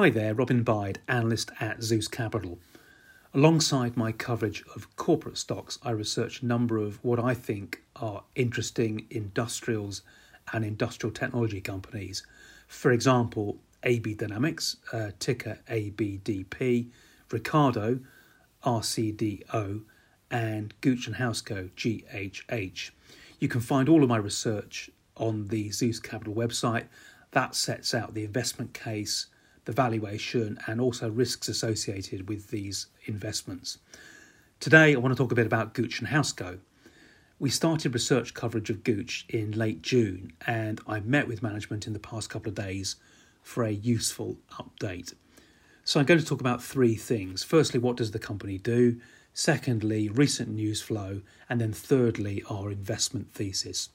Hi there, Robin Byde, analyst at Zeus Capital. Alongside my coverage of corporate stocks, I research a number of what I think are interesting industrials and industrial technology companies. For example, AB Dynamics, uh, ticker ABDP, Ricardo, RCDO, and Gooch and Housego, GHH. You can find all of my research on the Zeus Capital website. That sets out the investment case, the valuation, and also risks associated with these investments. Today, I want to talk a bit about Gooch and Housego. We started research coverage of Gooch in late June, and I met with management in the past couple of days for a useful update. So, I'm going to talk about three things. Firstly, what does the company do? Secondly, recent news flow. And then thirdly, our investment thesis.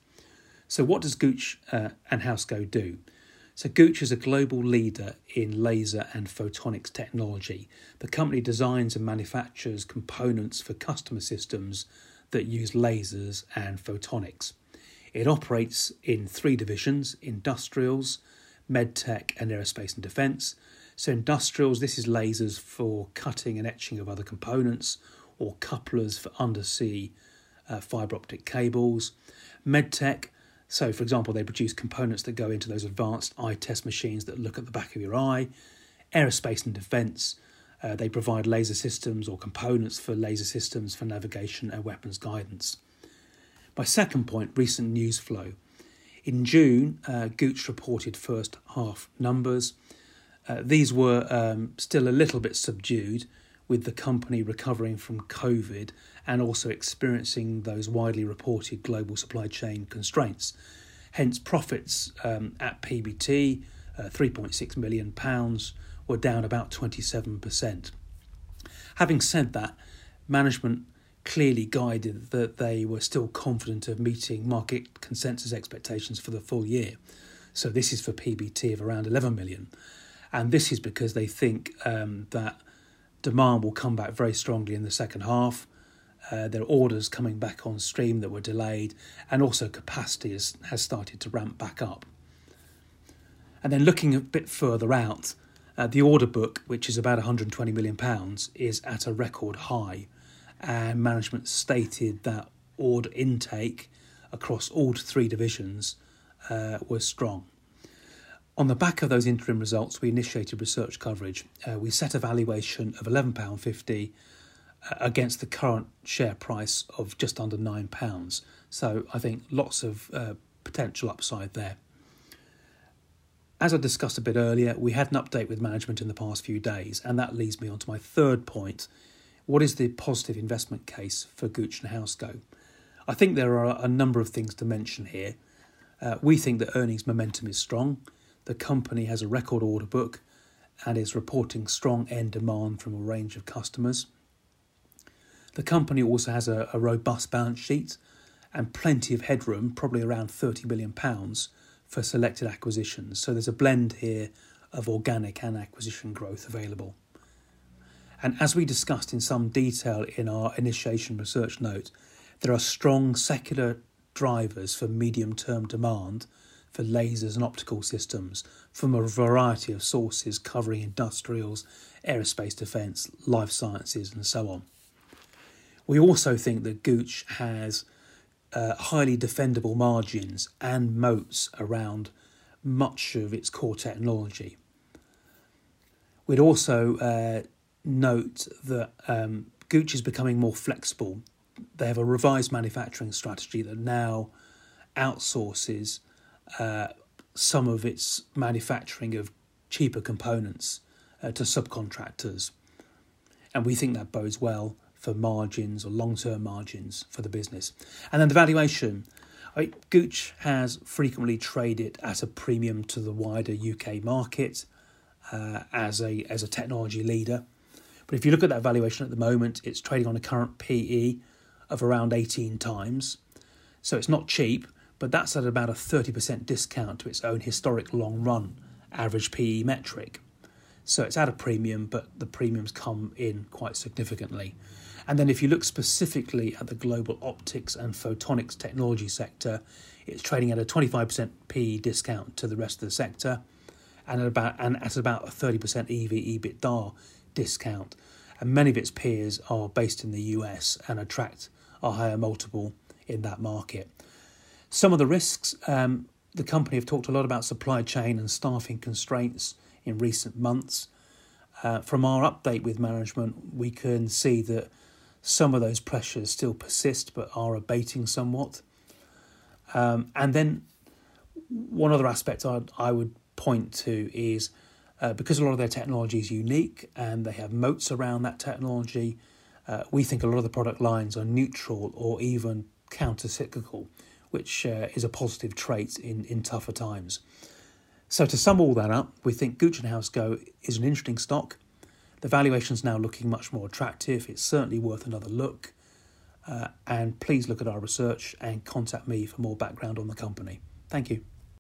So, what does Gooch uh, and Housego do? So, Gooch is a global leader in laser and photonics technology. The company designs and manufactures components for customer systems that use lasers and photonics. It operates in three divisions industrials, medtech, and aerospace and defense. So, industrials, this is lasers for cutting and etching of other components, or couplers for undersea uh, fibre optic cables. Medtech, so for example, they produce components that go into those advanced eye test machines that look at the back of your eye. Aerospace and defence, uh, they provide laser systems or components for laser systems for navigation and weapons guidance. My second point recent news flow. In June, uh, Gooch reported first half numbers. Uh, these were um, still a little bit subdued, with the company recovering from COVID and also experiencing those widely reported global supply chain constraints. Hence, profits um, at PBT, uh, £3.6 million, were down about 27%. Having said that, management clearly guided that they were still confident of meeting market consensus expectations for the full year. So this is for PBT of around 11 million. And this is because they think um, that demand will come back very strongly in the second half. Uh, there are orders coming back on stream that were delayed, and also capacity has, has started to ramp back up. And then looking a bit further out, uh, the order book, which is about £120 million, is at a record high. And management stated that order intake across all three divisions uh, was strong. On the back of those interim results, we initiated research coverage. Uh, we set a valuation of £11.50 uh, against the current share price of just under £9. So I think lots of uh, potential upside there. As I discussed a bit earlier, we had an update with management in the past few days, and that leads me on to my third point. What is the positive investment case for Gooch and Housego? I think there are a number of things to mention here. Uh, we think that earnings momentum is strong. The company has a record order book and is reporting strong end demand from a range of customers. The company also has a, a robust balance sheet and plenty of headroom, probably around £30 million, for selected acquisitions. So there's a blend here of organic and acquisition growth available. And as we discussed in some detail in our initiation research note, there are strong secular drivers for medium term demand for lasers and optical systems from a variety of sources covering industrials, aerospace defence, life sciences, and so on. We also think that Gooch has uh, highly defendable margins and moats around much of its core technology. We'd also uh, note that um, Gooch is becoming more flexible. They have a revised manufacturing strategy that now outsources uh, some of its manufacturing of cheaper components uh, to subcontractors. And we think that bodes well for margins or long term margins for the business. And then the valuation. I Gooch has frequently traded at a premium to the wider UK market uh, as a as a technology leader. But if you look at that valuation at the moment, it's trading on a current PE of around 18 times. So it's not cheap, but that's at about a 30% discount to its own historic long run average PE metric. So it's at a premium, but the premiums come in quite significantly. And then if you look specifically at the global optics and photonics technology sector, it's trading at a 25% PE discount to the rest of the sector. and at about and at about a 30% EV EBITDA discount. And many of its peers are based in the US and attract a higher multiple in that market. Some of the risks um, the company have talked a lot about supply chain and staffing constraints in recent months. Uh, from our update with management, we can see that some of those pressures still persist but are abating somewhat. Um, and then one other aspect I'd, I would point to is uh, because a lot of their technology is unique and they have moats around that technology, uh, we think a lot of the product lines are neutral or even counter cyclical, which uh, is a positive trait in, in tougher times. So, to sum all that up, we think and Go is an interesting stock. The valuation is now looking much more attractive. It's certainly worth another look. Uh, and please look at our research and contact me for more background on the company. Thank you.